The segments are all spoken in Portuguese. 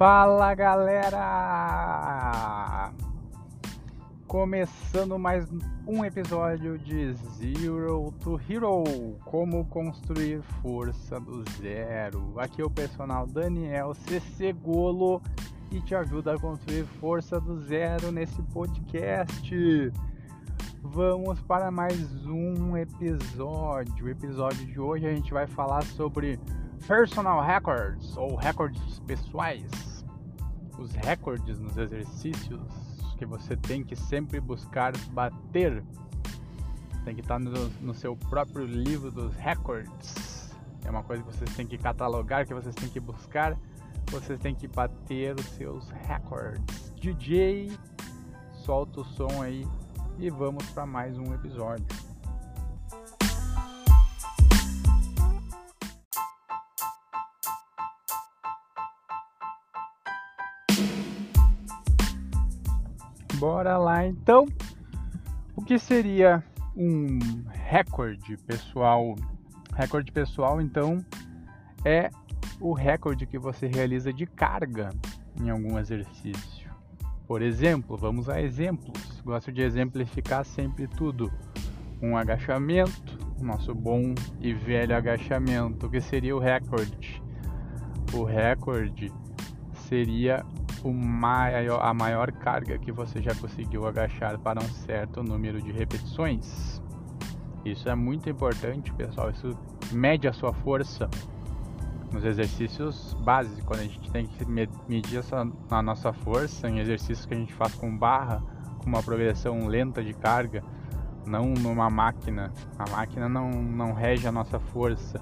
Fala galera! Começando mais um episódio de Zero to Hero Como construir força do zero. Aqui é o personal Daniel CC Golo e te ajuda a construir força do zero nesse podcast. Vamos para mais um episódio. O episódio de hoje a gente vai falar sobre personal records ou recordes pessoais os recordes nos exercícios que você tem que sempre buscar bater. Tem que estar no, no seu próprio livro dos records. É uma coisa que vocês têm que catalogar, que vocês têm que buscar. Vocês têm que bater os seus records. DJ, solta o som aí e vamos para mais um episódio. Bora lá então. O que seria um recorde pessoal? Recorde pessoal, então, é o recorde que você realiza de carga em algum exercício. Por exemplo, vamos a exemplos. Gosto de exemplificar sempre tudo. Um agachamento, nosso bom e velho agachamento. Que seria o recorde? O recorde seria maior, a maior carga que você já conseguiu agachar para um certo número de repetições. Isso é muito importante, pessoal. Isso mede a sua força nos exercícios básicos, quando a gente tem que medir essa, a nossa força em exercícios que a gente faz com barra, com uma progressão lenta de carga, não numa máquina. A máquina não, não rege a nossa força.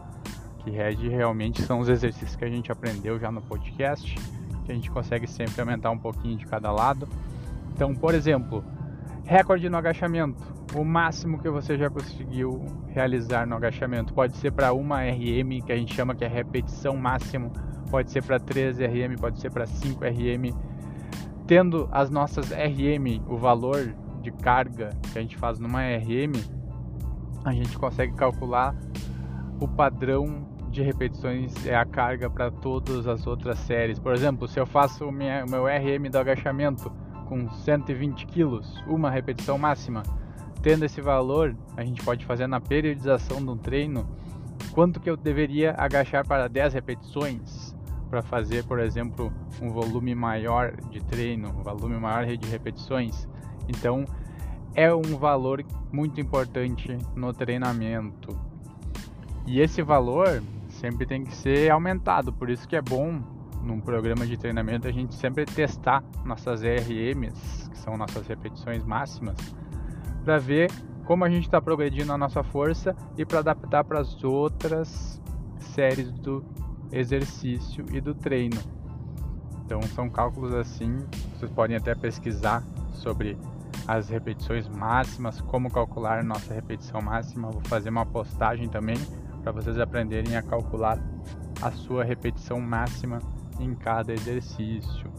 O que rege realmente são os exercícios que a gente aprendeu já no podcast que a gente consegue sempre aumentar um pouquinho de cada lado. Então, por exemplo, recorde no agachamento, o máximo que você já conseguiu realizar no agachamento. Pode ser para uma RM, que a gente chama que é repetição máximo, pode ser para 3 RM, pode ser para 5 RM. Tendo as nossas RM, o valor de carga que a gente faz numa RM, a gente consegue calcular o padrão de repetições é a carga para todas as outras séries. Por exemplo, se eu faço o meu RM do agachamento com 120 kg, uma repetição máxima, tendo esse valor, a gente pode fazer na periodização do treino quanto que eu deveria agachar para 10 repetições para fazer, por exemplo, um volume maior de treino, um volume maior de repetições. Então, é um valor muito importante no treinamento. E esse valor sempre tem que ser aumentado. Por isso que é bom num programa de treinamento a gente sempre testar nossas RMs, que são nossas repetições máximas, para ver como a gente está progredindo a nossa força e para adaptar para as outras séries do exercício e do treino. Então são cálculos assim, vocês podem até pesquisar sobre as repetições máximas, como calcular nossa repetição máxima. Vou fazer uma postagem também para vocês aprenderem a calcular a sua repetição máxima em cada exercício.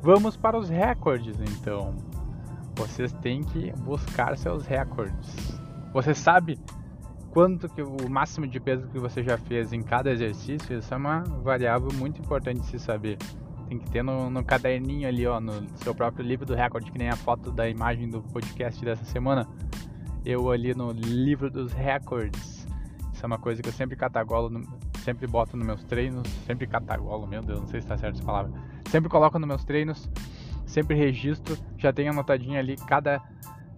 Vamos para os recordes então. Vocês têm que buscar seus recordes. Você sabe quanto que o máximo de peso que você já fez em cada exercício? Isso é uma variável muito importante de se saber. Tem que ter no, no caderninho ali, ó, no seu próprio livro do recorde, que nem a foto da imagem do podcast dessa semana. Eu ali no livro dos recordes isso é uma coisa que eu sempre catagolo, no, sempre boto nos meus treinos, sempre catagolo, meu Deus, não sei se está certo essa palavra. Sempre coloco nos meus treinos, sempre registro, já tenho anotadinho ali cada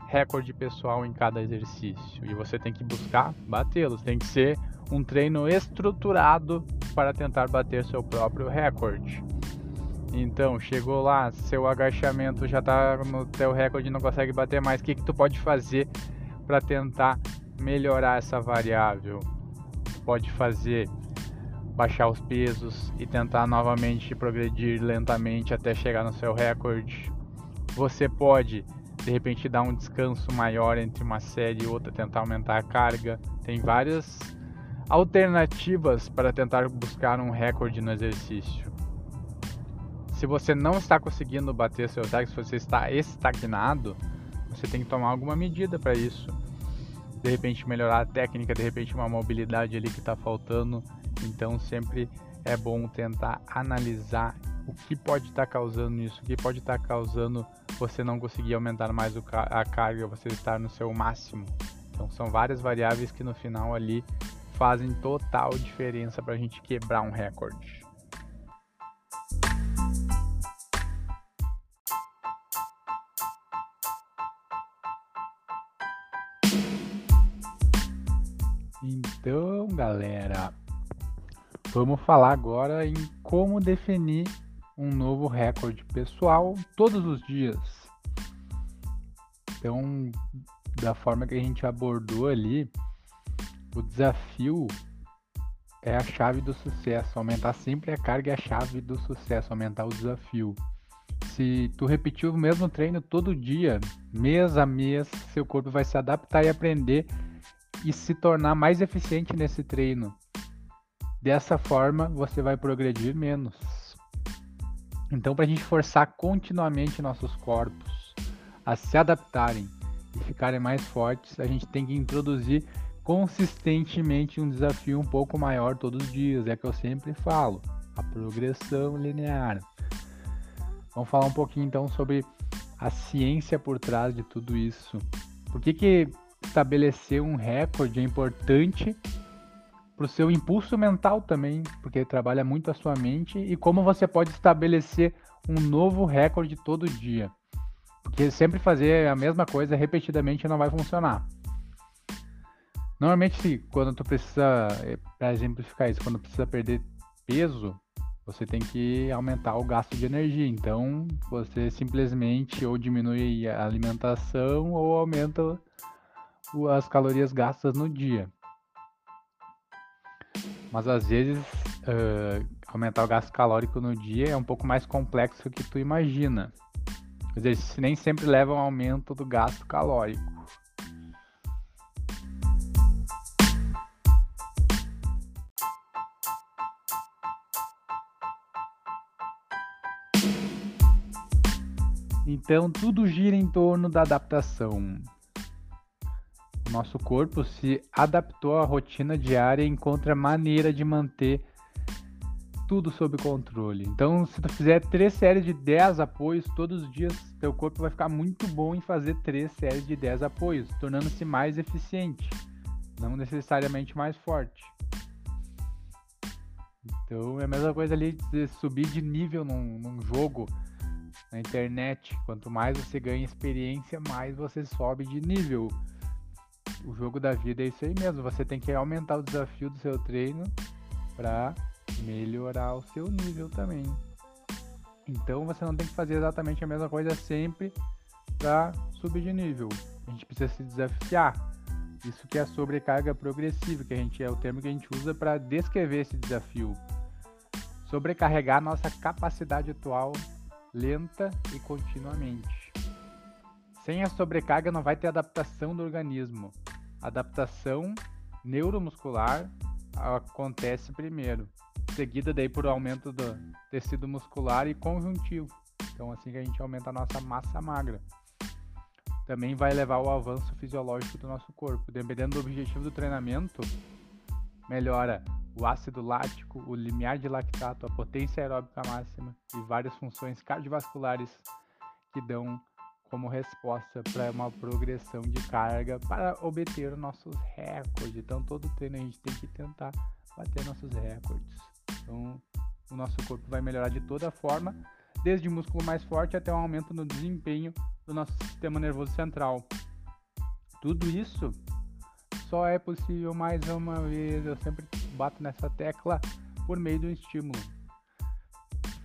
recorde pessoal em cada exercício. E você tem que buscar batê-los, tem que ser um treino estruturado para tentar bater seu próprio recorde. Então, chegou lá, seu agachamento já está no teu recorde não consegue bater mais. O que, que tu pode fazer para tentar melhorar essa variável. Pode fazer baixar os pesos e tentar novamente progredir lentamente até chegar no seu recorde. Você pode de repente dar um descanso maior entre uma série e outra, tentar aumentar a carga. Tem várias alternativas para tentar buscar um recorde no exercício. Se você não está conseguindo bater seu recorde, se você está estagnado, você tem que tomar alguma medida para isso de repente melhorar a técnica, de repente uma mobilidade ali que está faltando. Então sempre é bom tentar analisar o que pode estar tá causando isso, o que pode estar tá causando você não conseguir aumentar mais a carga, você estar no seu máximo. Então são várias variáveis que no final ali fazem total diferença para a gente quebrar um recorde. Galera, vamos falar agora em como definir um novo recorde pessoal todos os dias. Então, da forma que a gente abordou ali, o desafio é a chave do sucesso. Aumentar sempre a carga é a chave do sucesso, aumentar o desafio. Se tu repetir o mesmo treino todo dia, mês a mês, seu corpo vai se adaptar e aprender e se tornar mais eficiente nesse treino. Dessa forma, você vai progredir menos. Então, para a gente forçar continuamente nossos corpos a se adaptarem e ficarem mais fortes, a gente tem que introduzir consistentemente um desafio um pouco maior todos os dias. É que eu sempre falo, a progressão linear. Vamos falar um pouquinho então sobre a ciência por trás de tudo isso. Por que, que estabelecer um recorde é importante para o seu impulso mental também, porque trabalha muito a sua mente e como você pode estabelecer um novo recorde todo dia. Porque sempre fazer a mesma coisa repetidamente não vai funcionar. Normalmente, quando tu precisa, eh, para exemplificar isso, quando precisa perder peso, você tem que aumentar o gasto de energia. Então, você simplesmente ou diminui a alimentação ou aumenta as calorias gastas no dia. Mas às vezes uh, aumentar o gasto calórico no dia é um pouco mais complexo do que tu imagina. Os exercícios nem sempre levam ao aumento do gasto calórico. Então tudo gira em torno da adaptação. Nosso corpo se adaptou à rotina diária e encontra maneira de manter tudo sob controle. Então, se tu fizer três séries de 10 apoios todos os dias, teu corpo vai ficar muito bom em fazer três séries de 10 apoios, tornando-se mais eficiente, não necessariamente mais forte. Então, é a mesma coisa ali de subir de nível num, num jogo na internet. Quanto mais você ganha experiência, mais você sobe de nível o jogo da vida é isso aí mesmo. Você tem que aumentar o desafio do seu treino para melhorar o seu nível também. Então você não tem que fazer exatamente a mesma coisa sempre para subir de nível. A gente precisa se desafiar. Isso que é a sobrecarga progressiva, que a gente é o termo que a gente usa para descrever esse desafio. Sobrecarregar nossa capacidade atual lenta e continuamente. Sem a sobrecarga não vai ter adaptação do organismo. Adaptação neuromuscular acontece primeiro, seguida daí por aumento do tecido muscular e conjuntivo. Então assim que a gente aumenta a nossa massa magra. Também vai levar ao avanço fisiológico do nosso corpo. Dependendo do objetivo do treinamento, melhora o ácido lático, o limiar de lactato, a potência aeróbica máxima e várias funções cardiovasculares que dão como resposta para uma progressão de carga para obter nossos recordes. Então, todo treino a gente tem que tentar bater nossos recordes. Então, o nosso corpo vai melhorar de toda forma, desde músculo mais forte até um aumento no desempenho do nosso sistema nervoso central. Tudo isso só é possível mais uma vez, eu sempre bato nessa tecla por meio do estímulo.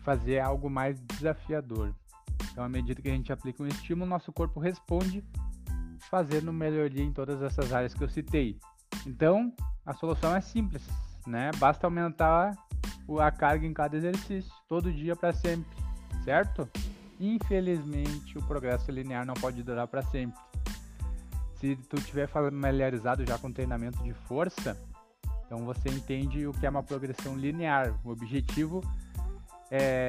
Fazer algo mais desafiador. Então, à medida que a gente aplica um estímulo, nosso corpo responde, fazendo melhoria em todas essas áreas que eu citei. Então, a solução é simples, né? Basta aumentar a carga em cada exercício, todo dia para sempre, certo? Infelizmente, o progresso linear não pode durar para sempre. Se tu tiver familiarizado já com treinamento de força, então você entende o que é uma progressão linear. O objetivo é,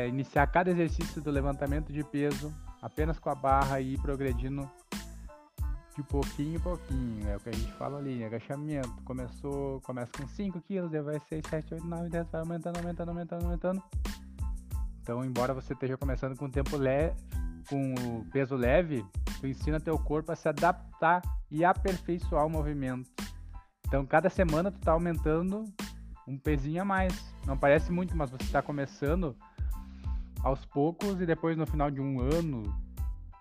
iniciar cada exercício do levantamento de peso apenas com a barra e ir progredindo de pouquinho em pouquinho. É o que a gente fala ali, agachamento. Começou, começa com 5 quilos, daí vai 6, 7, 8, 9, 10, vai aumentando, aumentando, aumentando, aumentando. Então, embora você esteja começando com tempo leve, com peso leve, tu ensina teu corpo a se adaptar e aperfeiçoar o movimento. Então, cada semana tu tá aumentando um pezinho a mais. Não parece muito, mas você está começando aos poucos e depois no final de um ano,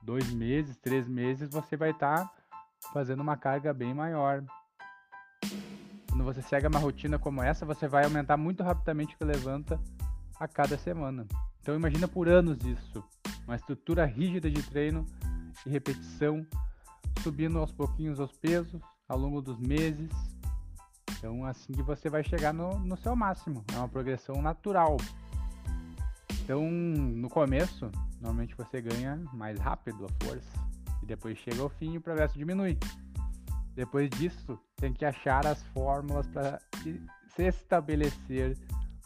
dois meses, três meses, você vai estar tá fazendo uma carga bem maior. Quando você segue uma rotina como essa, você vai aumentar muito rapidamente o que levanta a cada semana. Então imagina por anos isso, uma estrutura rígida de treino e repetição, subindo aos pouquinhos os pesos ao longo dos meses. Então assim que você vai chegar no, no seu máximo, é uma progressão natural. Então no começo, normalmente você ganha mais rápido a força e depois chega ao fim e o progresso diminui. Depois disso, tem que achar as fórmulas para se estabelecer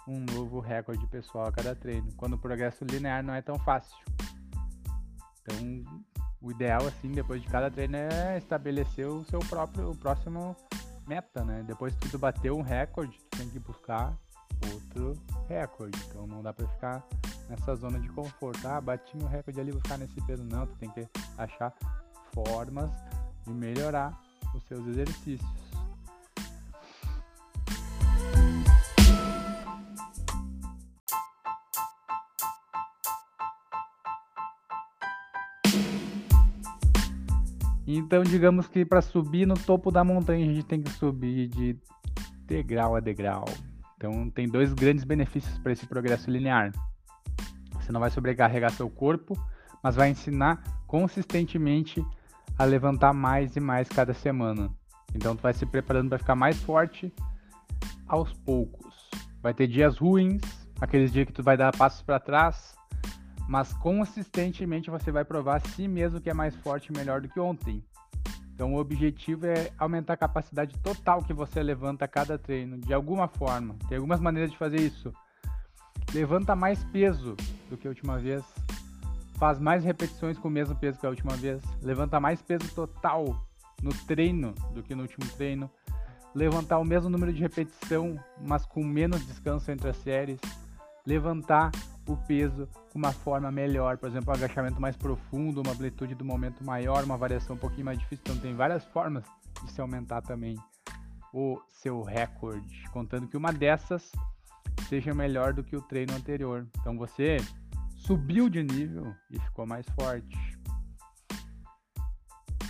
um novo recorde pessoal a cada treino, quando o progresso linear não é tão fácil. Então, o ideal assim, depois de cada treino é estabelecer o seu próprio o próximo meta, né? Depois que tu bateu um recorde, tu tem que buscar outro recorde. Então não dá para ficar nessa zona de conforto. Ah, bati meu recorde ali, vou ficar nesse peso. Não, tu tem que achar formas de melhorar os seus exercícios. Então, digamos que para subir no topo da montanha, a gente tem que subir de degrau a degrau. Então, tem dois grandes benefícios para esse progresso linear. Você não vai sobrecarregar seu corpo, mas vai ensinar consistentemente a levantar mais e mais cada semana. Então tu vai se preparando para ficar mais forte aos poucos. Vai ter dias ruins, aqueles dias que tu vai dar passos para trás, mas consistentemente você vai provar a si mesmo que é mais forte e melhor do que ontem. Então o objetivo é aumentar a capacidade total que você levanta a cada treino, de alguma forma. Tem algumas maneiras de fazer isso levanta mais peso do que a última vez, faz mais repetições com o mesmo peso que a última vez, levanta mais peso total no treino do que no último treino, levantar o mesmo número de repetição, mas com menos descanso entre as séries, levantar o peso com uma forma melhor, por exemplo, um agachamento mais profundo, uma amplitude do momento maior, uma variação um pouquinho mais difícil, então tem várias formas de se aumentar também o seu recorde, contando que uma dessas seja melhor do que o treino anterior. Então você subiu de nível e ficou mais forte.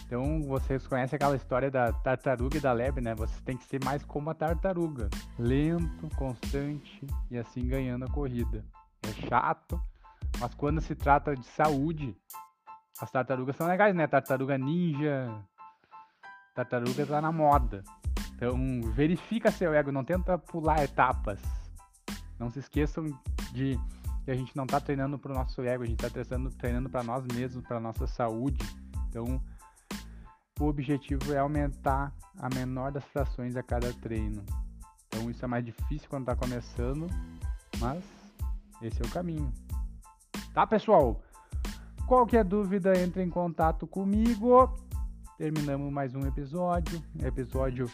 Então vocês conhecem aquela história da tartaruga e da lebre, né? Você tem que ser mais como a tartaruga, lento, constante e assim ganhando a corrida. É chato, mas quando se trata de saúde, as tartarugas são legais, né? Tartaruga ninja, tartaruga tá na moda. Então verifica seu ego, não tenta pular etapas. Não se esqueçam de que a gente não está treinando para o nosso ego, a gente está treinando, treinando para nós mesmos, para nossa saúde. Então, o objetivo é aumentar a menor das frações a cada treino. Então, isso é mais difícil quando está começando, mas esse é o caminho. Tá, pessoal? Qualquer dúvida, entre em contato comigo. Terminamos mais um episódio. Episódio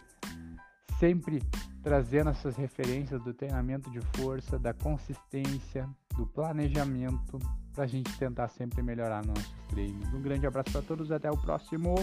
sempre trazendo essas referências do treinamento de força, da consistência, do planejamento, para a gente tentar sempre melhorar nossos treinos. Um grande abraço para todos, até o próximo.